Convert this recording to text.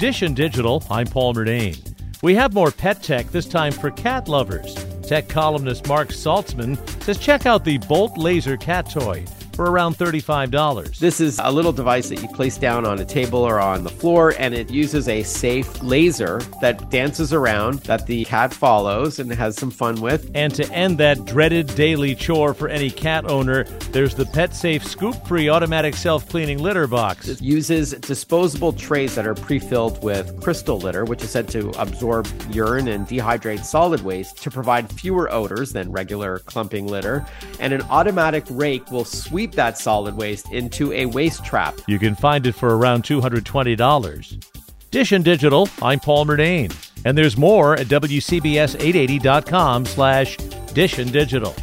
And Digital, I'm Paul Murnane. We have more pet tech, this time for cat lovers. Tech columnist Marc Saltzman says check out the Bolt Laser cat toy for around $35. This is a little device that you place down on a table or on the floor, and it uses a safe laser that dances around that the cat follows and has some fun with. And to end that dreaded daily chore for any cat owner, there's the Pet Safe ScoopFree Automatic Self Cleaning Litter Box. It uses disposable trays that are pre filled with crystal litter, which is said to absorb urine and dehydrate solid waste to provide fewer odors than regular clumping litter. And an automatic rake will sweep that solid waste into a waste trap. You can find it for around $220. Dish and Digital, I'm Paul Murnane. And there's more at WCBS880.com slash Dish and Digital.